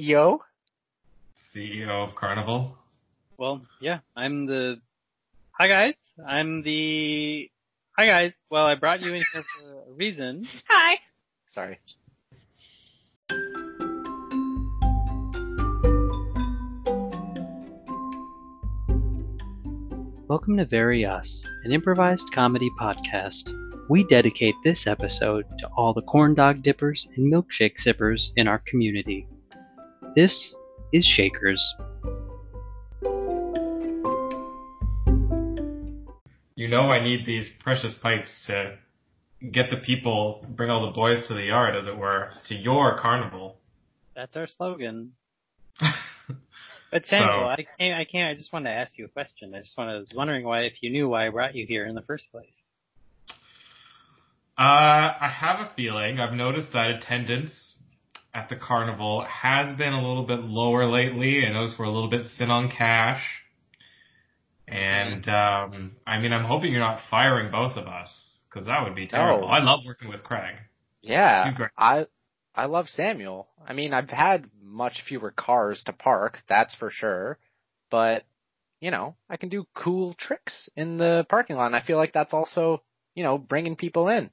CEO. CEO of Carnival. Well, yeah, I'm the. Hi guys, I'm the. Hi guys. Well, I brought you in here for a reason. Hi. Sorry. Welcome to Very Us, an improvised comedy podcast. We dedicate this episode to all the corn dog dippers and milkshake sippers in our community. This is Shakers. You know I need these precious pipes to get the people, bring all the boys to the yard, as it were, to your carnival. That's our slogan. But Samuel, So- I can't. I can't. I just wanted to ask you a question. I just wanted, I was wondering why, if you knew why I brought you here in the first place. Uh, I have a feeling I've noticed that attendance at the carnival has been a little bit lower lately. I noticed we're a little bit thin on cash. And, um, I mean, I'm hoping you're not firing both of us, because that would be terrible. No. I love working with Craig. Yeah, I I love Samuel. I mean, I've had much fewer cars to park, that's for sure. But you know, I can do cool tricks in the parking lot. And I feel like that's also you know bringing people in.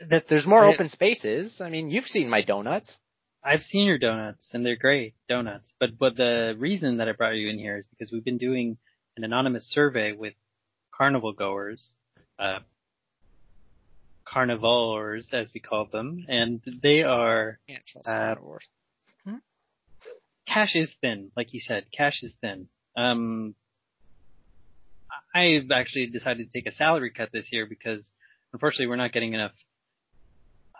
That There's more I- open spaces. I mean, you've seen my donuts. I've seen your donuts and they're great donuts. But but the reason that I brought you in here is because we've been doing an anonymous survey with carnival goers, uh, carnivores as we call them, and they are Uh, carnivores. cash is thin, like you said, cash is thin. Um, I've actually decided to take a salary cut this year because unfortunately we're not getting enough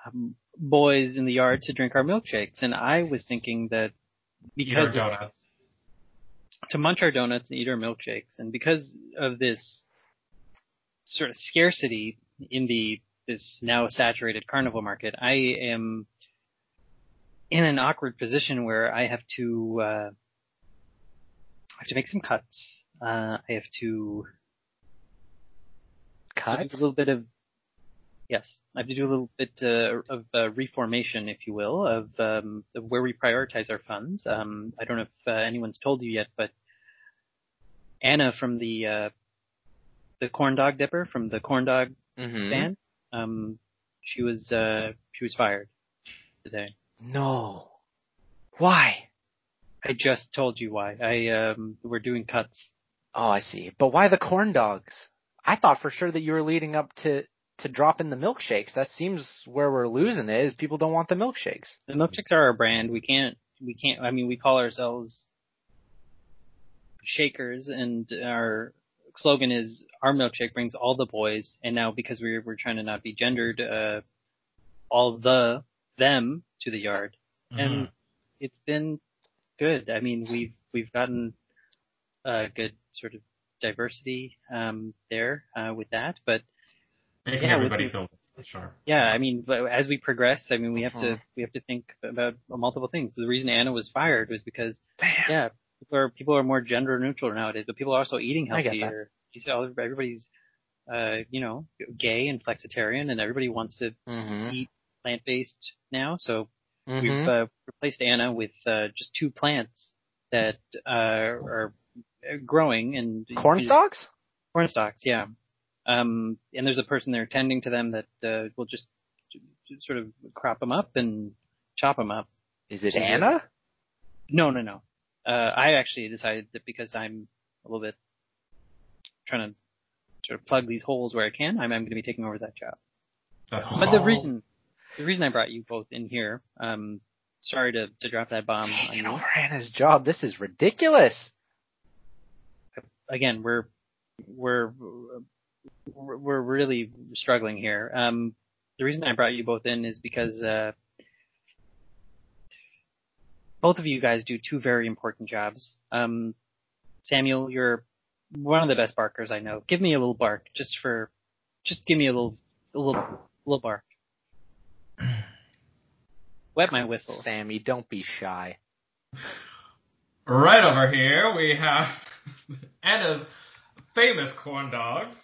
um, boys in the yard to drink our milkshakes. And I was thinking that Eat our because of- to munch our donuts and eat our milkshakes, and because of this sort of scarcity in the this now saturated carnival market, I am in an awkward position where I have to uh, I have to make some cuts. Uh, I have to cut a little bit of yes, I have to do a little bit uh, of uh, reformation, if you will, of, um, of where we prioritize our funds. Um, I don't know if uh, anyone's told you yet, but Anna from the uh, the corn dog dipper from the corn dog Mhm. stand, um, she was uh, she was fired today. No. Why? I just told you why. I um, we're doing cuts. Oh, I see. But why the corn dogs? I thought for sure that you were leading up to to drop in the milkshakes. That seems where we're losing it. Is people don't want the milkshakes. The milkshakes are our brand. We can't, we can't, I mean, we call ourselves Shakers and our slogan is our milkshake brings all the boys. And now because we're, we're trying to not be gendered, uh, all the, them to the yard. Mhm. And it's been good. I mean, we've, we've gotten a good sort of diversity, um, there, uh, with that. But Making yeah, everybody with- feel sure. yeah, I mean, as we progress, I mean, we have to Mhm. we have to think about multiple things. The reason Anna was fired was because Damn. yeah, people are people are more gender neutral nowadays, but people are also eating I get that. healthier. You see, all- everybody's uh, you know, gay and flexitarian, and everybody wants to Mm-hmm. eat plant based now. So mm-hmm. we've uh, replaced Anna with uh, just two plants that uh, are growing and corn stalks. corn stalks, yeah. Um, and there's a person there tending to them that uh, will just, sort of crop them up and chop them up. Is it Yeah. Anna? No, no, no. Uh, I actually decided that because I'm a little bit trying to sort of plug these holes where I can, I'm, I'm going to be taking over that job. That's But the reason, the reason I brought you both in here, um, sorry to, to drop that bomb on Taking you. over Anna's job. This is ridiculous. again, we're we're we're we're really struggling here. Um, the reason I brought you both in is because uh, both of you guys do two very important jobs. Um, Samuel, you're one of the best barkers I know. Give me a little bark, just for, just give me a little, a little, a little bark. Wet my whistle. Sammy, don't be shy. Right over here, we have Anna's famous corn dogs,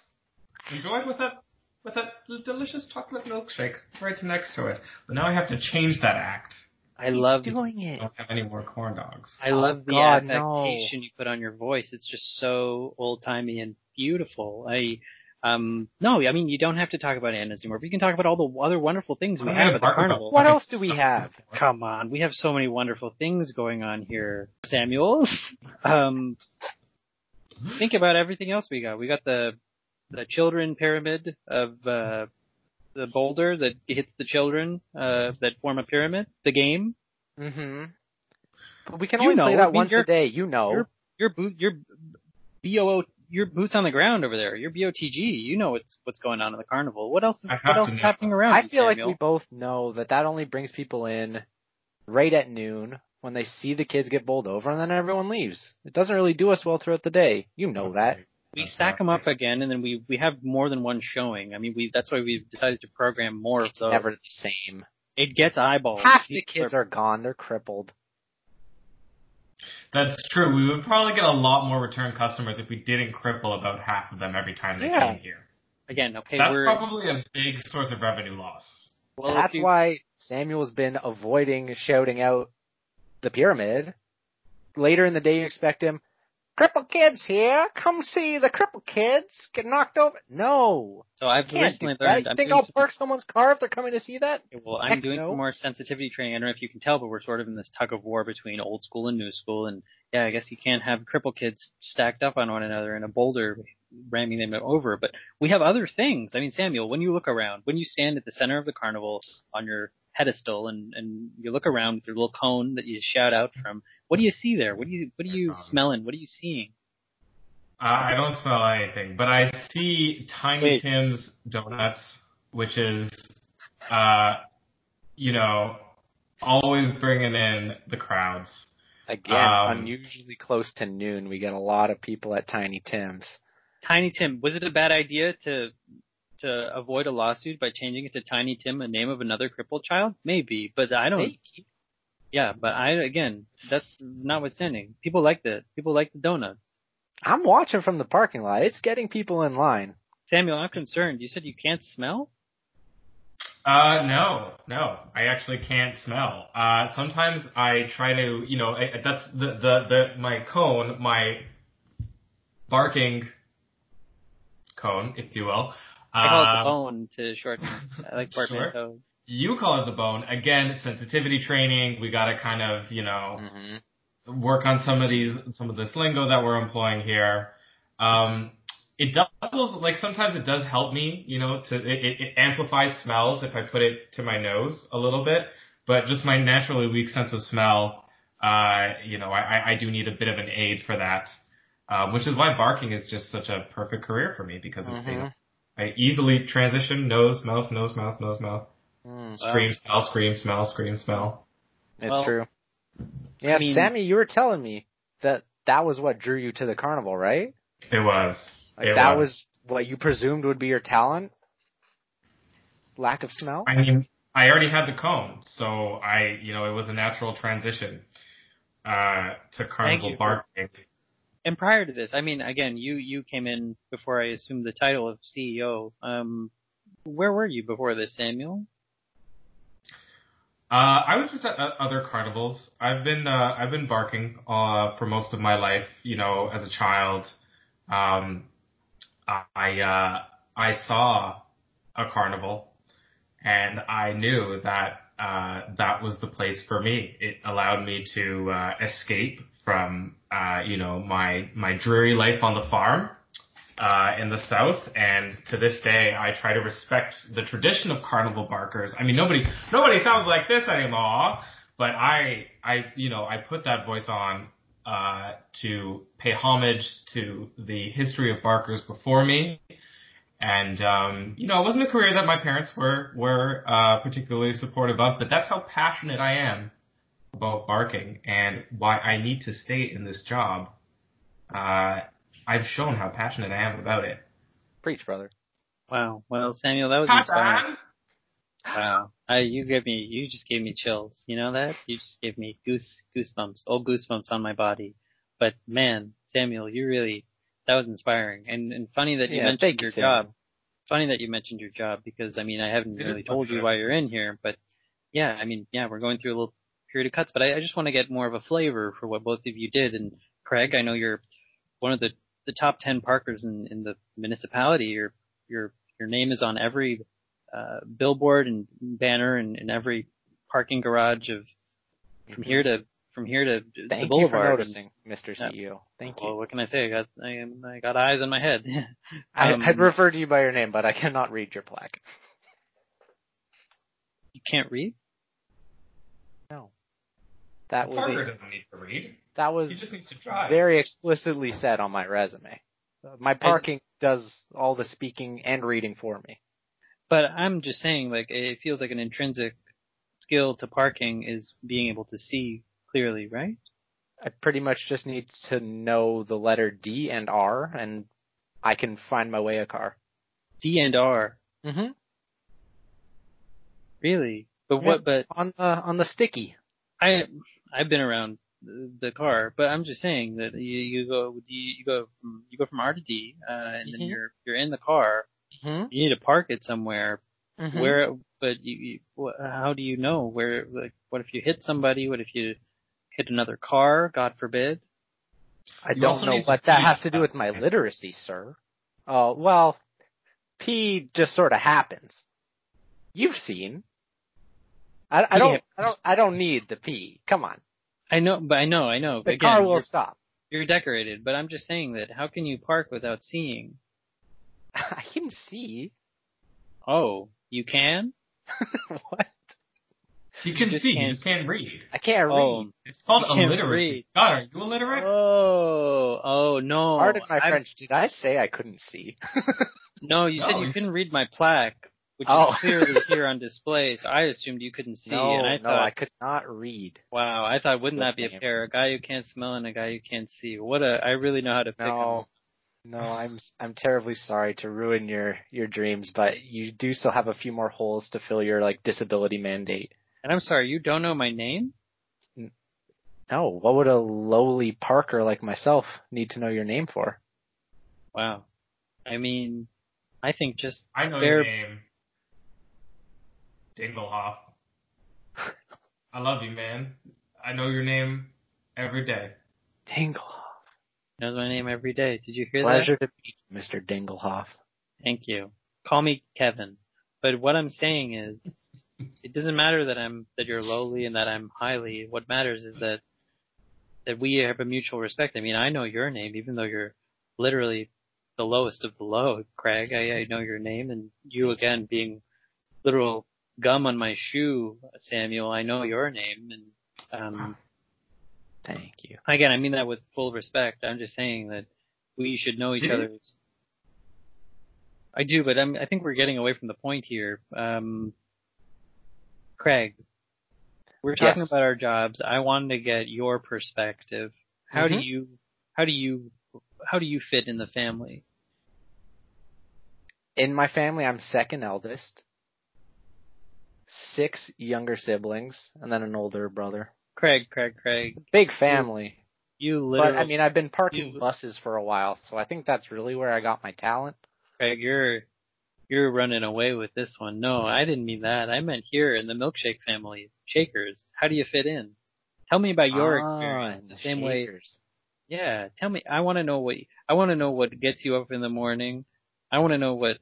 enjoyed with that with that delicious chocolate milkshake right next to it. But now I have to change that act I love doing I it. don't have any more corn dogs. I Oh, love the God, no. affectation you put on your voice. It's just so old timey and beautiful. I um no, I mean you don't have to talk about Anna's anymore, but you can talk about all the other wonderful things we I'm have at the carnival. What else do we have? Come on, we have so many wonderful things going on here, Samuels. Um, think about everything else we got. We got the the children pyramid of uh, the boulder that hits the children uh, that form a pyramid. The game. Mm-hmm. But we can You only know, play I that mean, once you're- a day. You know. You're your boot your BOO your boots on the ground over there. Your BOTG. You know what's what's going on in the carnival. What else is what else is happening around? I you, feel like we both know that that only brings people in right at noon when they see the kids get bowled over, and then everyone leaves. It doesn't really do us well throughout the day. You know that. We That's stack them not up again, and then we we have more than one showing. I mean, we that's why we've decided to program more of those. never the same. It gets eyeballs. Half the kids are gone. They're crippled. That's true. We would probably get a lot more return customers if we didn't cripple about half of them every time they Yeah. came here. again. Okay, That's we're probably a big source of revenue loss. well. That's you, why Samuel's been avoiding shouting out the pyramid. Later in the day, you expect him, crippled kids here, come see the crippled kids get knocked over. No, So I've can't recently learned. I'm think I'll some- park someone's car if they're coming to see that? Well, I'm doing no. some more sensitivity training. I don't know if you can tell, but we're sort of in this tug of war between old school and new school. And yeah, I guess you can't have cripple kids stacked up on one another in a boulder ramming them over. But we have other things. I mean, Samuel, when you look around, when you stand at the center of the carnival on your pedestal and, and you look around with your little cone that you shout out from, what do you see there? What do you, what are you smelling? What are you seeing? Uh, I don't smell anything, but I see Tiny Wait. Tim's Donuts, which is, uh, you know, always bringing in the crowds. Again, Um, unusually close to noon, we get a lot of people at Tiny Tim's. Tiny Tim, was it a bad idea to to avoid a lawsuit by changing it to Tiny Tim, a name of another crippled child? Maybe, but I don't. Hey, Yeah, but I again, that's notwithstanding. People like the people like the donuts. I'm watching from the parking lot. It's getting people in line. Samuel, I'm concerned. You said you can't smell. Uh, no, no, I actually can't smell. Uh, sometimes I try to, you know, I, that's the, the, the, my cone, my barking cone, if you will. I call it the Um, bone to shorten. I like Sure. portmanteau. You call it the bone. Again, sensitivity training. We gotta kind of, you know, Mm-hmm. work on some of these, some of this lingo that we're employing here. Um, it does, like sometimes it does help me, you know, to, it, it, amplifies smells if I put it to my nose a little bit, but just my naturally weak sense of smell, uh, you know, I, I- do need a bit of an aid for that. Um, which is why barking is just such a perfect career for me because of, know, I easily transition nose, mouth, nose, mouth, nose, mouth, Mm, scream, smell, scream, smell, scream, smell. it's Well, true. Yeah, mean- Sammy, you were telling me that that was what drew you to the carnival, right? It was. Like it that was what you presumed would be your talent? Lack of smell? I mean, I already had the cone, so I, you know, it was a natural transition uh, to carnival you. barking. And prior to this, I mean, again, you you came in before I assumed the title of CEO. Um, where were you before this, Samuel? Uh, I was just at other carnivals. I've been uh, I've been barking uh, for most of my life. You know, as a child, um, I uh, I saw a carnival, and I knew that uh, that was the place for me. It allowed me to uh, escape from uh, you know my my dreary life on the farm uh, in the South, and to this day, I try to respect the tradition of carnival barkers. I mean, nobody, nobody sounds like this anymore, but I, I, you know, I put that voice on uh, to pay homage to the history of barkers before me. And um, you know, it wasn't a career that my parents were were uh, particularly supportive of, but that's how passionate I am about barking and why I need to stay in this job. Uh, I've shown how passionate I am about it. Preach, brother. Wow. Well, Samuel, that was Pass inspiring. Wow. I, you gave me, you just gave me chills. You know that? You just gave me goose, goosebumps, old goosebumps on my body. But man, Samuel, you really, that was inspiring. And, and funny that you Yeah, mentioned thank you, your Samuel. job. Funny that you mentioned your job because I mean, I haven't It is really told you why you're in here, but yeah, I mean, yeah, we're going through a little period of cuts, but I, I just want to get more of a flavor for what both of you did. And Craig, I know you're one of the the top ten parkers in, in the municipality. Your your your name is on every uh, billboard and banner and in every parking garage of from here to from here to the Thank you boulevard. for noticing, Mr. CEO. Thank you. Well, what can I say? I got I, am- I got eyes on my head. I, um, I'd refer to you by your name, but I cannot read your plaque. you can't read. No. That Parker was doesn't need to read. that was He just needs to drive. very explicitly said on my resume. My parking does all the speaking and reading for me. But I'm just saying, like, it feels like an intrinsic skill to parking is being able to see clearly, right? I pretty much just need to know the letter D and R, and I can find my way a car. D and R, Mm-hmm. really? But Yeah. what? But On the on the sticky. I I've been around the, the car, but I'm just saying that you, you go you, you go from you go from R to D, uh, and then Mhm. you're you're in the car. Mm-hmm. You need to park it somewhere. Where? Where? But you, you wh- how do you know where? Like, what if you hit somebody? What if you hit another car? God forbid. I You don't know what that has to do with my literacy, sir. Oh well, pee just sort of happens. You've seen. I, I don't. I don't. I don't need the pee. Come on, I know, but I know, I know. the Again, car will you're- stop. You're decorated, but I'm just saying that how can you park without seeing? I can see. Oh, you can? what? He can just see, can't- he just can't read. I can't Oh, read. It's called You illiteracy. read. God, are you illiterate? oh, oh no. Pardon my I've- French. Did I say I couldn't see? No, you said No, you you- couldn't read my plaque, which Oh. is clearly here on display. So I assumed you couldn't see, no, and I no, thought, I could not read. wow, I thought wouldn't that be a pair? A guy who can't smell and a guy who can't see. What a! I really know how to pick 'em. No, no, I'm I'm terribly sorry to ruin your your dreams, but you do still have a few more holes to fill your like disability mandate. And I'm sorry, you don't know my name? No, what would a lowly Parker like myself need to know your name for? Wow. I mean, I think just I know They're- your name. Dinglehoff. I love you, man. I know your name every day. Dinglehoff. knows my name every day. Did you hear that? Pleasure to meet you, Mr. Dinglehoff. Thank you. Call me Kevin. But what I'm saying is, it doesn't matter that I'm that you're lowly and that I'm highly. What matters is that that we have a mutual respect. I mean, I know your name, even though you're literally the lowest of the low, Craig. I, I know your name, and you again being literal gum on my shoe, Samuel. I know your name, and um, Thank you. again, I mean that with full respect. I'm just saying that we should know each See? other's. I do, but I'm, I think we're getting away from the point here. Um, Craig, we're talking Yes. about our jobs. I wanted to get your perspective. How do Mhm. you, how do you, how do you fit in the family? In my family, I'm second eldest. Six younger siblings, and then an older brother. Craig, Craig, Craig, Big family. you literally, But I mean, I've been parking you- buses for a while, so I think that's really where I got my talent. Craig, you're, you're running away with this one. No, I didn't mean that. I meant here in the milkshake family, Shakers. How do you fit in? Tell me about your Ah, experience. The same way shakers. Yeah, tell me. I want to know what I want to know what gets you up in the morning. I want to know what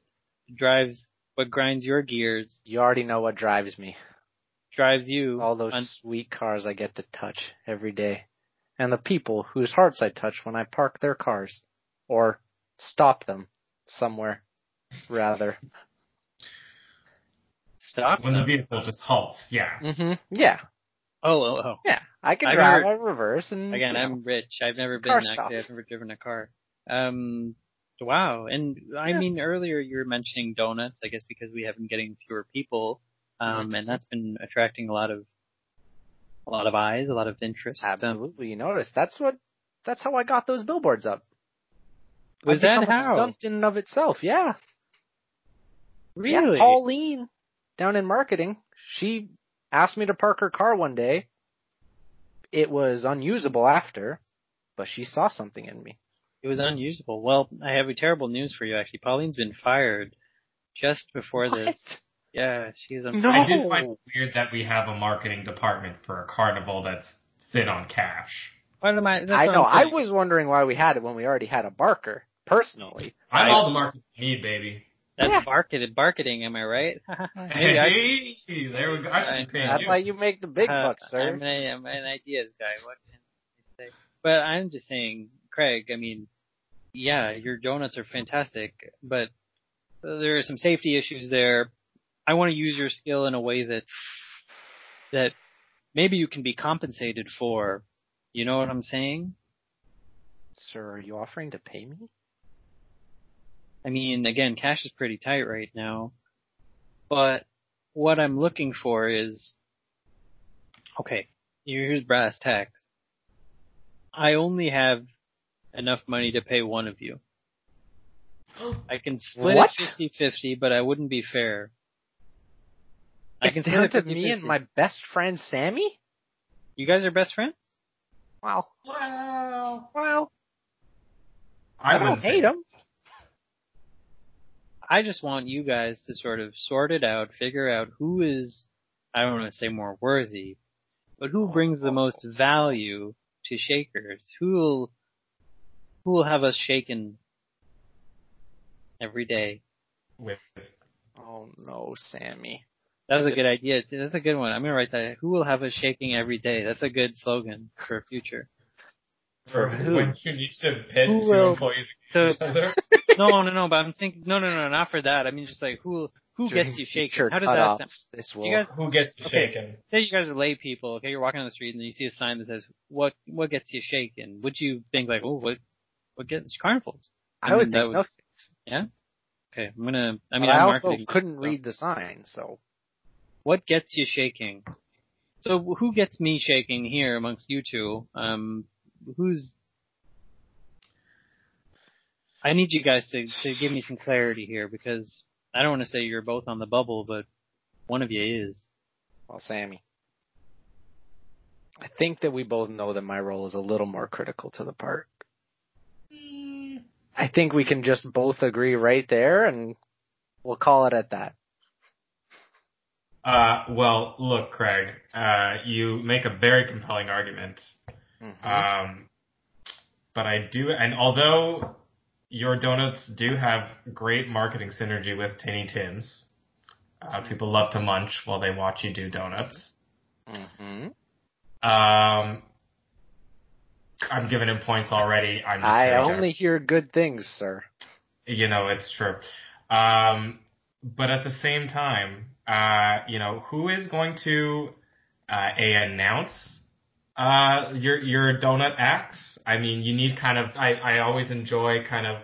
drives, what grinds your gears, You already know what drives me. drives you. All those on- sweet cars I get to touch every day. And the people whose hearts I touch when I park their cars. Or stop them somewhere, rather. stop. When the vehicle just halts, yeah. Mm-hmm. Yeah. Oh, oh, oh. Yeah. I can I've drive never- a reverse and Again, you know, I'm rich. I've never been Car actually. stops. I've never driven a car. Um, wow. And I Yeah. mean, earlier you were mentioning donuts. I guess because we have been getting fewer people, um, and that's been attracting a lot of a lot of eyes, a lot of interest. Absolutely. You notice that's what that's how I got those billboards up. was that how? stunt in and of itself? Yeah. Really? Yeah, Pauline down in marketing, she asked me to park her car one day. It was unusable after, but she saw something in me. It was unusable. Well, I have a terrible news for you actually. Pauline's been fired just before this. Yeah, she's a No. I did find it weird that we have a marketing department for a carnival that's thin on cash. What am I? That's I know. I'm I saying. was wondering why we had it when we already had a Barker. Personally, I'm Right. all the marketing you need, baby. That's Yeah. marketed marketing. Am I right? Hey, Maybe I should- there we go. I should be that's you. why you make the big Uh, bucks, sir. I'm, a, I'm an ideas guy. What can I say? But I'm just saying, Craig. I mean, yeah, your donuts are fantastic, but there are some safety issues there. I want to use your skill in a way that that maybe you can be compensated for. You know what I'm saying? Sir, are you offering to pay me? I mean, again, cash is pretty tight right now. But what I'm looking for is, okay, here's brass tacks. I only have enough money to pay one of you. I can split What? it 50-50, but I wouldn't be fair. I It's can down split to it 50-50. me and my best friend Sammy. You guys are best friends? Wow. Wow. Wow. I, I, don't hate him. I just want you guys to sort of sort it out, figure out who is, I don't want to say more worthy, but who brings the most value to Shakers? Who will, who will have us shaken every day? With Oh no, Sammy. That was a good idea. That's a good one. I'm gonna write that. Who will have us shaking every day? That's a good slogan for future. for who? when you need to pit Who two will- employees So- against each other. No, no, no. But I'm thinking, no, no, no, not for that. I mean, just like who, who gets you shaken? How does that sound? This You will. guys- Who gets Okay. shaken? say you guys are lay people, okay, you're walking on the street and you see a sign that says, what, what gets you shaken? Would you think like, oh, what, what gets carnivals? I would mean, think would- no. thanks. Okay, I'm gonna, I I mean, I also couldn't so- read the sign, so What gets you shaking? So who gets me shaking here amongst you two? Um, who's, I need you guys to, to give me some clarity here because I don't want to say you're both on the bubble, but one of you is. well, Sammy. I think that we both know that my role is a little more critical to the park. I think we can just both agree right there, and we'll call it at that. Uh, well, look, Craig, uh, you make a very compelling argument. Mhm. Um, but I do, and although your donuts do have great marketing synergy with Tiny Tim's, uh, people love to munch while they watch you do donuts. Mhm. Um, I'm giving him points already. I'm I only hear good things, sir. you know, it's true. Um, but at the same time, uh, you know, who is going to uh, a announce uh, your your donut acts? I mean, you need kind of. I I always enjoy kind of.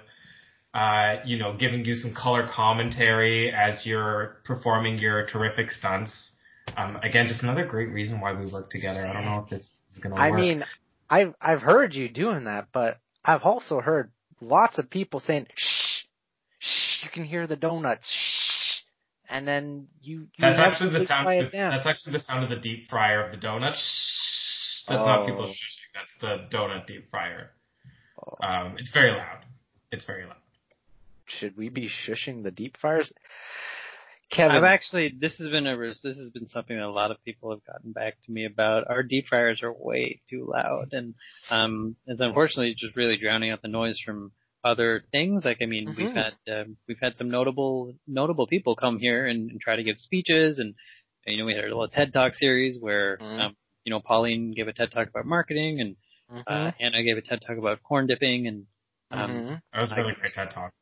Uh, you know, giving you some color commentary as you're performing your terrific stunts. Um, again, just another great reason why we work together. I don't know if this is gonna work. I mean, I've I've heard you doing that, but I've also heard lots of people saying, "Shh, shh, you can hear the donuts." Shh, and then you you That's actually to the sound. down. That's actually the sound of the deep fryer of the donut. Shh. That's not people Oh. shushing. That's the donut deep fryer. Oh, Um, it's very loud. It's very loud. should we be shushing the deep fires? Kevin, I've actually, this has been a, this has been something that a lot of people have gotten back to me about. Our deep fryers are way too loud and, um, it's unfortunately just really drowning out the noise from other things. Like, I mean, we've Mhm. had, um, we've had some notable, notable people come here and, and try to give speeches and, you know, we had a little TED Talk series where, Mhm. um, you know, Pauline gave a TED Talk about marketing and, Mhm, uh, Anna gave a TED Talk about corn dipping and, um, mhm. That was I- really great TED talk.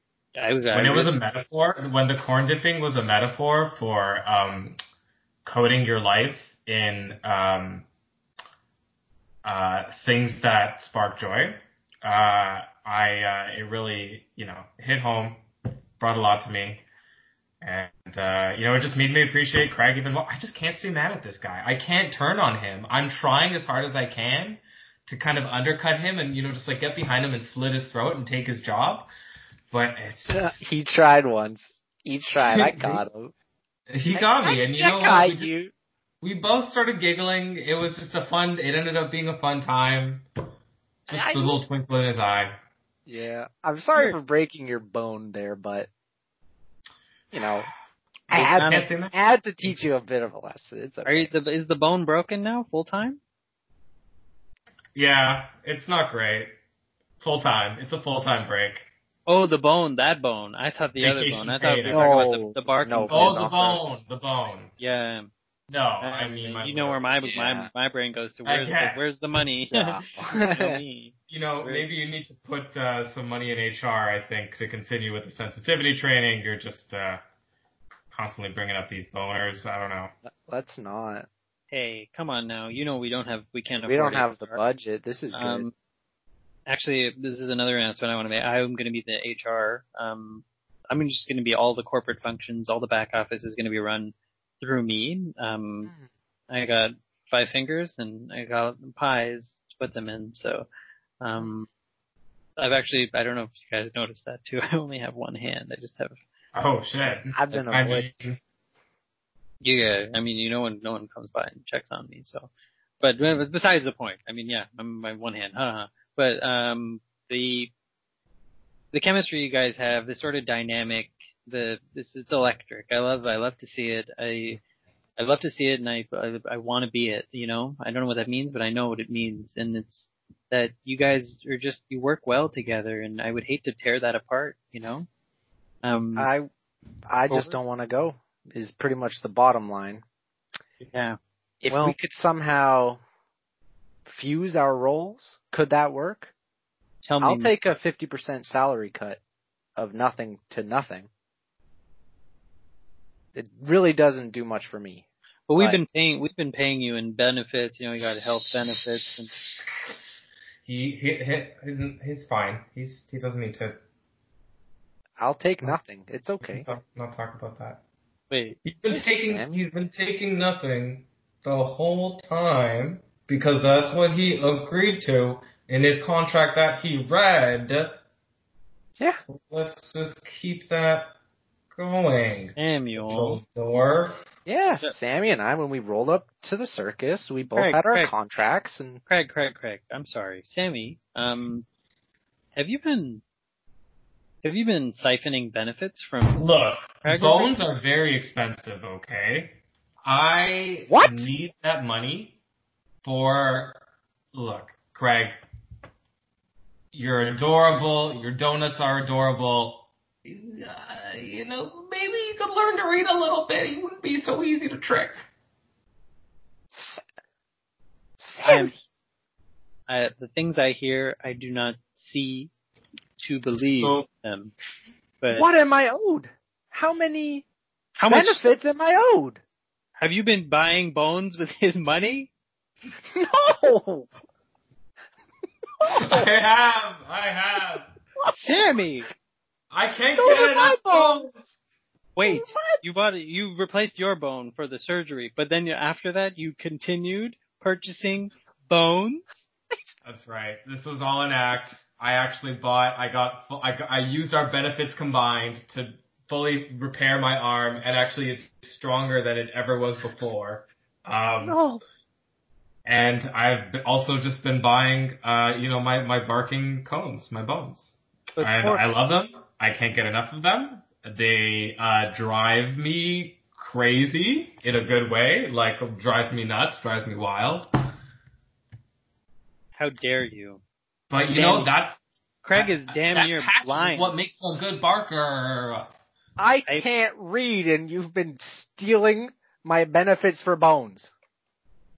When it was a metaphor, when the corn dipping was a metaphor for um, coding your life in um, uh, things that spark joy, uh, I uh, it really you know hit home, brought a lot to me, and uh, you know it just made me appreciate Craig even more. I just can't stay mad at this guy. I can't turn on him. I'm trying as hard as I can to kind of undercut him and you know just like get behind him and slit his throat and take his job. But it's just, He tried once. He tried. I got him. he got me, and you I know got what? We, you. we both started giggling. It was just a fun. It ended up being a fun time. Just I- the little twinkle in his eye. Yeah, I'm sorry Sure. for breaking your bone there, but you know, I had, Not Can't say that. I had to teach you a bit of a lesson. It's Are you the is the bone broken now full time? Yeah, it's not great. Full time. It's a full time break. Oh, the bone, that bone. I thought the other bone. I thought we paid. were talking about No, the, the barking no, bone. Oh, the bone. The bone. Yeah. No, I mean, my you know where my Yeah. my my brain goes to. Where's the, where's the money? Yeah. You know me. You know, Right. maybe you need to put uh, some money in HR. I think to continue with the sensitivity training. You're just uh, constantly bringing up these boners. I don't know. Let's not. Hey, come on now. You know we don't have we can't. We don't have the budget. This is good. Um, actually, this is another announcement I want to make. I'm going to be the HR. Um, I'm just going to be all the corporate functions, all the back office is going to be run through me. Um, I got five fingers and I got pies to put them in. So, um, I've actually, I don't know if you guys noticed that too. I only have one hand. I just have, Oh shit. I've been I avoiding. mean, yeah, I mean, you know, when no one comes by and checks on me. So, but besides the point, I mean, yeah, I'm my one hand. Haha. But, um, the, the chemistry you guys have, the sort of dynamic, the, this, it's electric. I love, I love to see it. I, I love to see it and I, I, I want to be it, you know? I don't know what that means, but I know what it means. And it's that you guys are just, you work well together and I would hate to tear that apart, you know? Um, I, I just Over? don't want to go. Is pretty much the bottom line. yeah. If Well- we could somehow fuse our roles, could that work? Tell me. I'll take a 50% salary cut of nothing to nothing. It really doesn't do much for me. But we've But- been paying, we've been paying you in benefits. You know, you got health benefits. And, he, he, he he's fine. He's he doesn't need to I'll take nothing. It's okay. not, not talk about that. wait, He's been taking Sam? he's been taking nothing the whole time because that's what he agreed to in his contract that he read. Yeah. Let's just keep that going. Samuel. Dwarf. Yeah, So- Sammy and I, when we rolled up to the circus, we both Craig, had our Craig. contracts and Craig, Craig, Craig. I'm sorry, Sammy. Um, have you been, have you been siphoning benefits from? Look, Craig, bones are very expensive, okay? I What? need that money for look, Craig. You're adorable, your donuts are adorable. Uh, you know, maybe you could learn to read a little bit. You wouldn't be so easy to trick. Sammy. I, the things I hear, I do not see to believe So- them. But What am I owed? How many how much benefits am I owed? have you been buying bones with his money? No. I have, I have. Sammy, I can't Those get are my enough bones. wait. What? You bought it. You replaced your bone for the surgery, but then you, after that, you continued purchasing bones. That's right. This was all an act. I actually bought. I got. I, got- I used our benefits combined to fully repair my arm, and actually, it's stronger than it ever was before. Um, No. And I've also just been buying, uh, you know, my my barking cones, my bones. But And poor- I love them. I can't get enough of them. They uh, drive me crazy in a good way. Like drives me nuts, drives me wild. How dare you? But you Damn. know that's Craig is damn that near passion is blind. What makes a good barker? I I- can't read and you've been stealing my benefits for bones.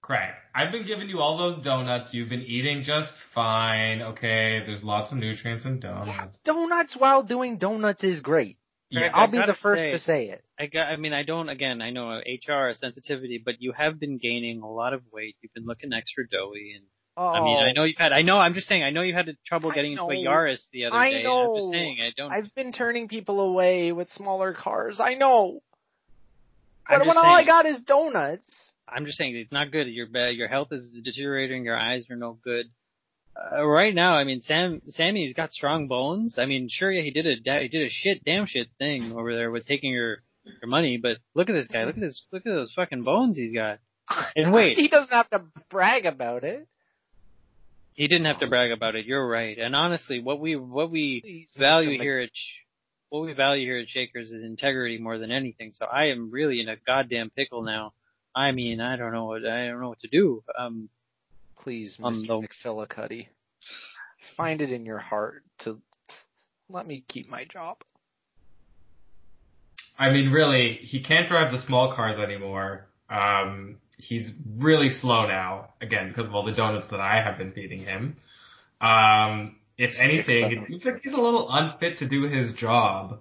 Craig, I've been giving you all those donuts. You've been eating just fine. Okay, there's lots of nutrients in donuts. Donuts while doing donuts is great. Yeah, I'll be the first say- to say it. I got. I mean, I don't. Again, I know HR sensitivity, but you have been gaining a lot of weight. You've been looking extra doughy, and Oh, I mean, I oh. know you've had. I know. I'm just saying. I know you had trouble getting into a. Yaris the other I day. and I'm just saying. I don't. I've been turning people away with smaller cars. I know. But just when all I got is donuts. I'm just saying it's not good. Your your health is deteriorating. Your eyes are no good. Uh, right now, I mean, Sam Sammy's got strong bones. I mean, sure, yeah, he did a he did a shit damn shit thing over there with taking your your money. But look at this guy. Look at this. Look at those fucking bones he's got. And wait. he doesn't have to brag about it. He didn't have to brag about it. You're right. And honestly, what we what we Please, value here at what we value here at Shakers is integrity more than anything. So I am really in a goddamn pickle now. I mean, I don't know what I don't know what to do. Um, Please, Um, Mr. no. McFillicuddy, find it in your heart to let me keep my job. I mean, really, he can't drive the small cars anymore. Um, he's really slow now, again, because of all the donuts that I have been feeding him. Um, if Six anything, it seconds. seems like he's a little unfit to do his job.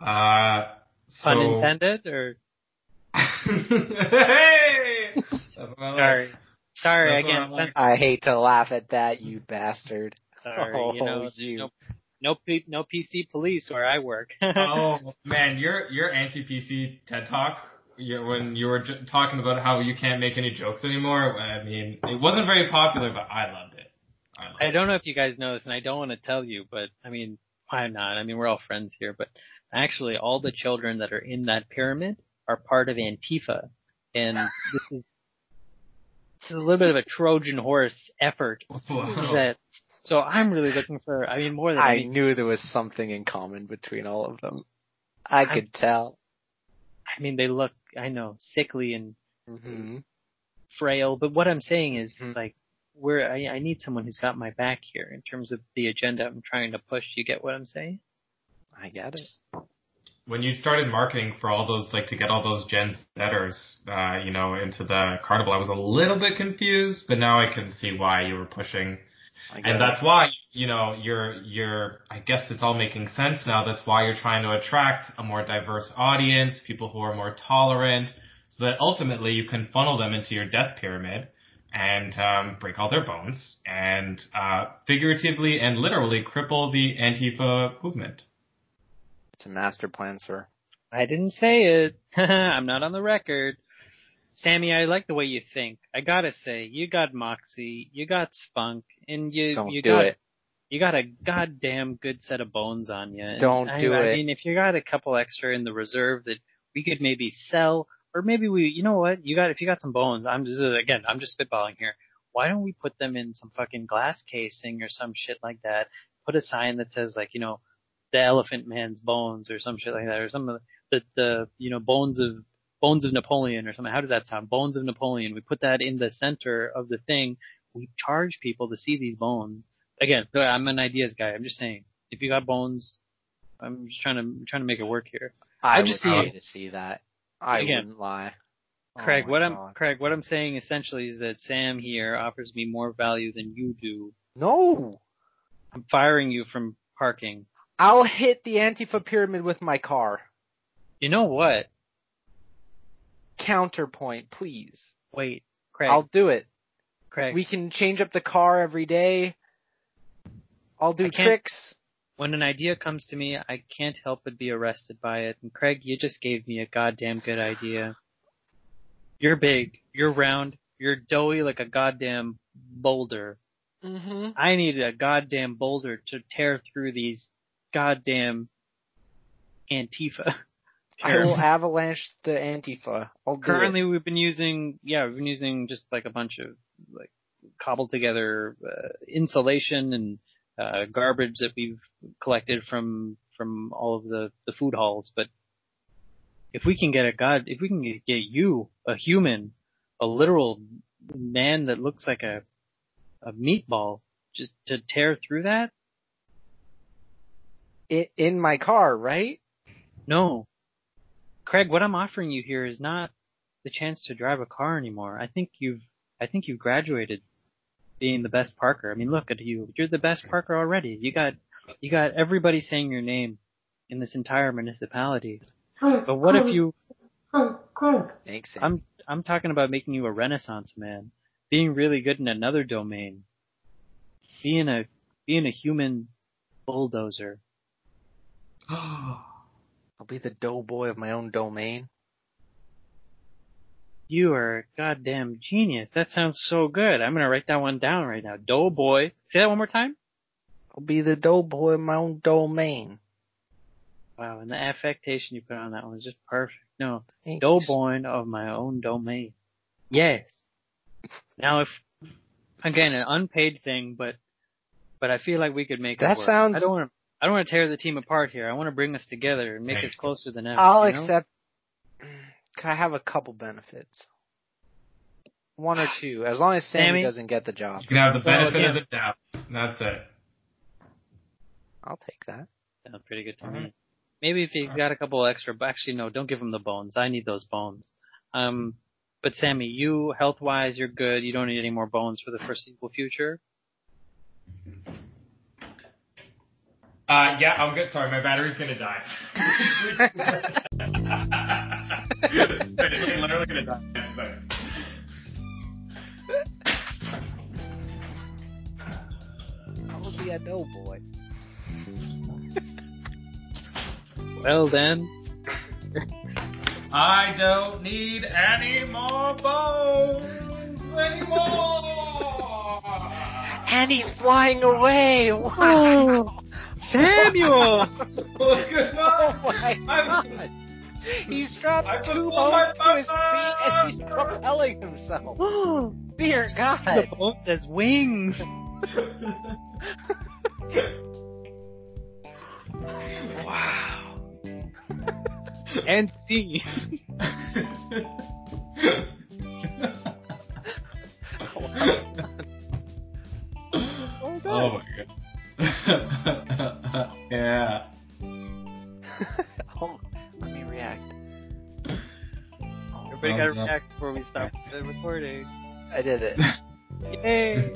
Uh, so. pun intended or hey! I like. sorry, sorry That's again. I like. I hate to laugh at that, you bastard. Sorry, you Oh, know, you. no, no, P, no PC police where I work. oh man, your your anti PC TED talk you, when you were j- talking about how you can't make any jokes anymore. I mean, it wasn't very popular, but I loved it. I loved I don't know if you guys know this, and I don't want to tell you, but I mean, I'm not? I mean, we're all friends here, but actually, all the children that are in that pyramid are part of Antifa, and this is this is a little bit of a Trojan horse effort. Wow. That so I'm really looking for. I mean, more than I any- knew there was something in common between all of them. I I'm- could tell. I mean, they look. I know sickly and hmm frail, but what I'm saying is Mhm. like. Where I, I need someone who's got my back here in terms of the agenda I'm trying to push. You get what I'm saying? I get it. When you started marketing for all those, like to get all those Gen Zers, uh, you know, into the carnival, I was a little bit confused, but now I can see why you were pushing And it. that's why, you know, you're, you're, I guess it's all making sense now. That's why you're trying to attract a more diverse audience, people who are more tolerant, so that ultimately you can funnel them into your death pyramid and, um, break all their bones and, uh, figuratively and literally cripple the Antifa movement. It's a master plan, sir. I didn't say it. I'm not on the record. Sammy, I like the way you think. I gotta say, you got moxie, you got spunk, and you Don't you do got it. you got a goddamn good set of bones on you. Don't I, do I it. mean, if you got a couple extra in the reserve that we could maybe sell, or maybe we, you know what, you got if you got some bones. I'm just again, I'm just spitballing here. Why don't we put them in some fucking glass casing or some shit like that? Put a sign that says like, you know, the elephant man's bones or some shit like that, or some of the, the, the you know, bones of bones of Napoleon or something. How does that sound? Bones of Napoleon. We put that in the center of the thing. We charge people to see these bones. Again, I'm an ideas guy. I'm just saying, if you got bones, I'm just trying to trying to make it work here. I just would see- to see that. I Again. wouldn't lie. Oh Craig, my what I'm. Craig, what I'm saying essentially is that Sam here offers me more value than you do. No. I'm firing you from parking. I'll hit the Antifa pyramid with my car. You know what? Counterpoint, please. Wait, Craig, I'll do it. Craig. We can change up the car every day. I'll do tricks. when an idea comes to me, I can't help but be arrested by it. And Craig, you just gave me a goddamn good idea. You're big. You're round. You're doughy like a goddamn boulder. Mm-hmm. I need a goddamn boulder to tear through these goddamn Antifa. I will avalanche the Antifa. I'll Currently, we've been using, yeah, we've been using just like a bunch of like cobbled together uh, insulation and uh, garbage that we've collected from from all of the the food halls. But if we can get a god, if we can get you, a human, a literal man that looks like a a meatball, just to tear through that, it. In my car, right? no. Craig, what I'm offering you here is not the chance to drive a car anymore. I think you've, I think you've graduated being the best parker. I mean, look at you. You're the best parker already. You got, you got everybody saying your name in this entire municipality. But what if you, Thanks. Sam. I'm, I'm talking about making you a renaissance man, being really good in another domain, being a, being a human bulldozer. I'll be the doughboy of my own domain. You are a goddamn genius. That sounds so good. I'm gonna write that one down right now. Doughboy. Say that one more time. I'll be the doughboy of my own domain. Wow, and the affectation you put on that one is just perfect. No, Thanks. doughboy of my own domain. Yes. Now if, again, an unpaid thing, but, but I feel like we could make That it work. sounds- I don't want I don't want to tear the team apart here. I want to bring us together and make Thank us closer than ever. I'll you know? accept. Can I have a couple benefits? One or two, as long as Sammy, Sammy? doesn't get the job. You can have the benefit yeah. of the doubt. That's it. I'll take that. Sounds pretty good to Alright. me. Maybe if you got a couple extra, but actually no, don't give him the bones. I need those bones. Um, but Sammy, you health wise, you're good. You don't need any more bones for the foreseeable future. Uh, yeah, I'm good. Sorry, my battery's gonna die. it's literally gonna die. in a second. I'll be a doughboy. Well then, I don't need any more bones anymore. And he's flying away! Wow! Samuel! Oh my god! He's dropped I two put bones to his feet and he's propelling himself. Dear God. the God! bones as wings. Wow. and see. Well oh my god. Oh, yeah. Oh, let me react. Everybody gotta Thumbs up. react before we stop the recording. I did it. Yay!